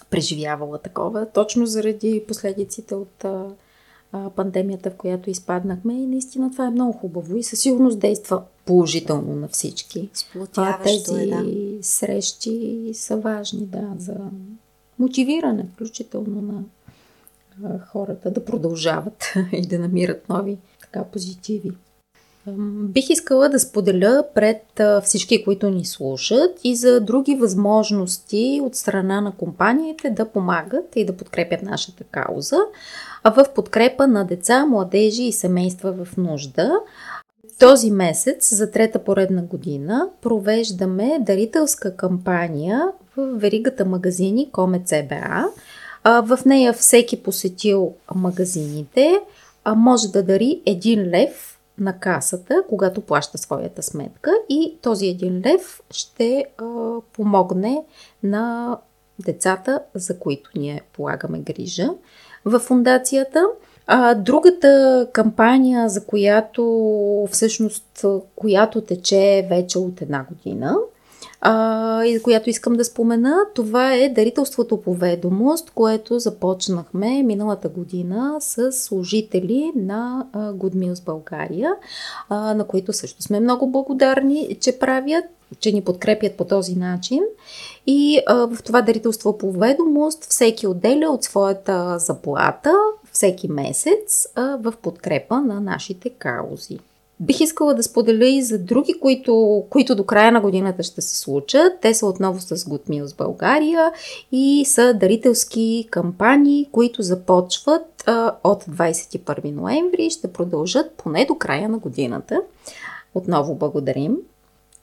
преживявала такова, точно заради последиците от пандемията, в която изпаднахме и наистина това е много хубаво и със сигурност действа положително на всички. А, тези е, да. срещи са важни, да, за мотивиране, включително на хората да продължават и да намират нови така позитиви. Бих искала да споделя пред всички, които ни слушат и за други възможности от страна на компаниите да помагат и да подкрепят нашата кауза в подкрепа на деца, младежи и семейства в нужда. Този месец, за трета поредна година, провеждаме дарителска кампания в веригата магазини Коме ЦБА – в нея всеки посетил магазините може да дари един лев на касата, когато плаща своята сметка и този един лев ще помогне на децата, за които ние полагаме грижа в фундацията. А, другата кампания, за която всъщност, която тече вече от една година, а, която искам да спомена, това е дарителството по ведомост, което започнахме миналата година с служители на Good България, а, на които също сме много благодарни, че правят че ни подкрепят по този начин. И а, в това дарителство по ведомост всеки отделя от своята заплата всеки месец а, в подкрепа на нашите каузи. Бих искала да споделя и за други, които, които до края на годината ще се случат. Те са отново с Good Meals България и са дарителски кампании, които започват а, от 21 ноември и ще продължат поне до края на годината. Отново благодарим.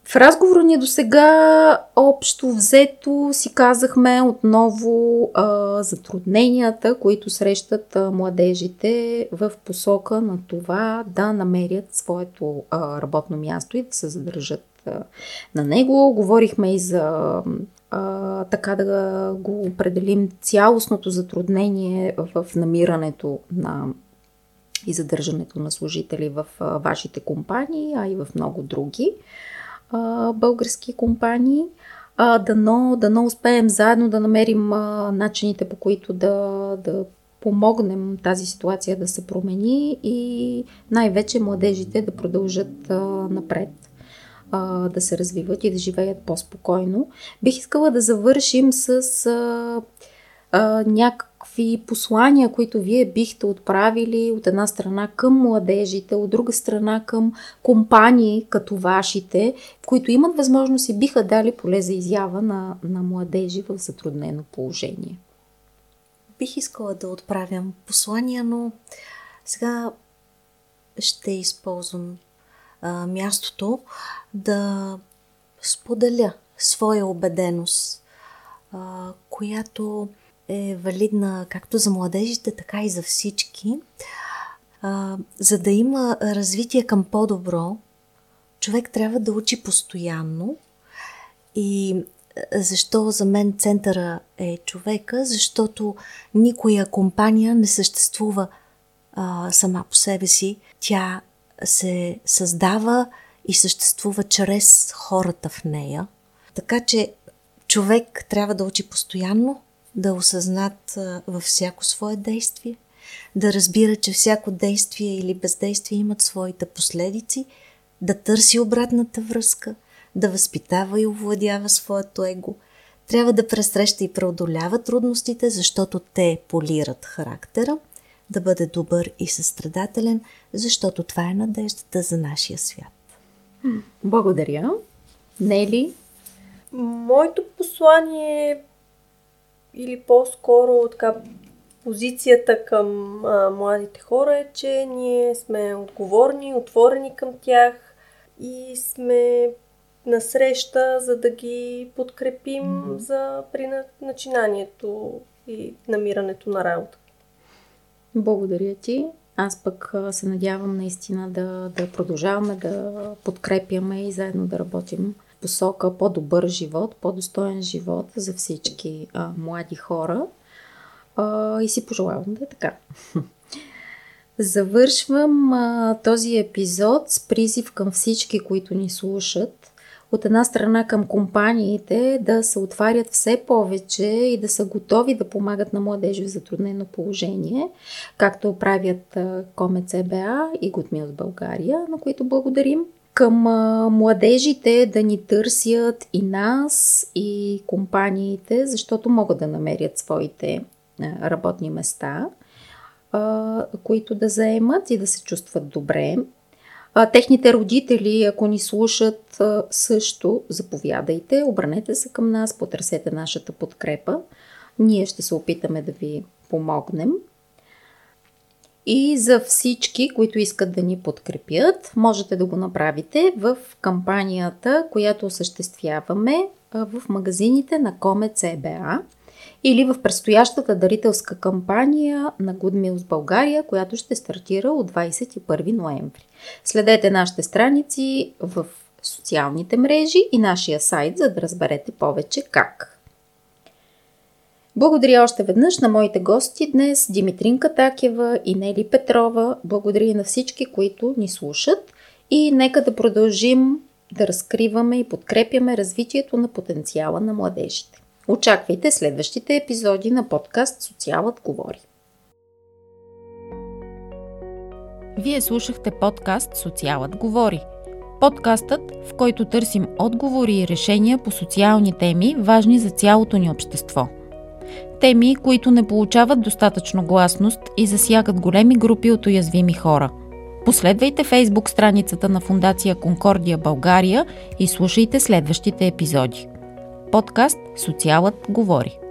В разговора ни до сега общо взето си казахме отново а, затрудненията, които срещат а, младежите в посока на това да намерят своето а, работно място и да се задържат а, на него. Говорихме и за а, така да го определим цялостното затруднение в намирането на и задържането на служители в а, вашите компании, а и в много други български компании. А, дано, дано успеем заедно да намерим начините по които да, да помогнем тази ситуация да се промени и най-вече младежите да продължат напред, да се развиват и да живеят по-спокойно. Бих искала да завършим с а, а, някак някакви послания, които вие бихте отправили от една страна към младежите, от друга страна към компании като вашите, които имат възможност и биха дали поле за изява на, на младежи в затруднено положение? Бих искала да отправям послания, но сега ще използвам а, мястото да споделя своя убеденост, а, която е валидна както за младежите, така и за всички. За да има развитие към по-добро, човек трябва да учи постоянно. И защо за мен центъра е човека? Защото никоя компания не съществува а, сама по себе си. Тя се създава и съществува чрез хората в нея. Така че човек трябва да учи постоянно, да осъзнат във всяко свое действие, да разбира, че всяко действие или бездействие имат своите последици, да търси обратната връзка, да възпитава и овладява своето его, Трябва да пресреща и преодолява трудностите, защото те полират характера, да бъде добър и състрадателен, защото това е надеждата за нашия свят. Благодаря. Нели? Моето послание или по-скоро така позицията към а, младите хора е, че ние сме отговорни, отворени към тях и сме на среща, за да ги подкрепим mm-hmm. за при начинанието и намирането на работа. Благодаря ти. Аз пък се надявам наистина да, да продължаваме да подкрепяме и заедно да работим посока по-добър живот, по-достоен живот за всички а, млади хора. А, и си пожелавам да е така. Завършвам а, този епизод с призив към всички, които ни слушат от една страна към компаниите да се отварят все повече и да са готови да помагат на младежи в затруднено положение, както правят Комец ЕБА и Good в България, на които благодарим. Към младежите да ни търсят и нас, и компаниите, защото могат да намерят своите работни места, които да заемат и да се чувстват добре. А, техните родители, ако ни слушат, а, също заповядайте, обранете се към нас, потърсете нашата подкрепа. Ние ще се опитаме да ви помогнем. И за всички, които искат да ни подкрепят, можете да го направите в кампанията, която осъществяваме в магазините на Комец ЕБА или в предстоящата дарителска кампания на Good Meals България, която ще стартира от 21 ноември. Следете нашите страници в социалните мрежи и нашия сайт, за да разберете повече как. Благодаря още веднъж на моите гости днес, Димитринка Такева и Нели Петрова. Благодаря и на всички, които ни слушат. И нека да продължим да разкриваме и подкрепяме развитието на потенциала на младежите. Очаквайте следващите епизоди на подкаст Социалът говори. Вие слушахте подкаст Социалът говори. Подкастът, в който търсим отговори и решения по социални теми, важни за цялото ни общество. Теми, които не получават достатъчно гласност и засягат големи групи от уязвими хора. Последвайте фейсбук страницата на Фундация Конкордия България и слушайте следващите епизоди. Подкаст Социалът говори.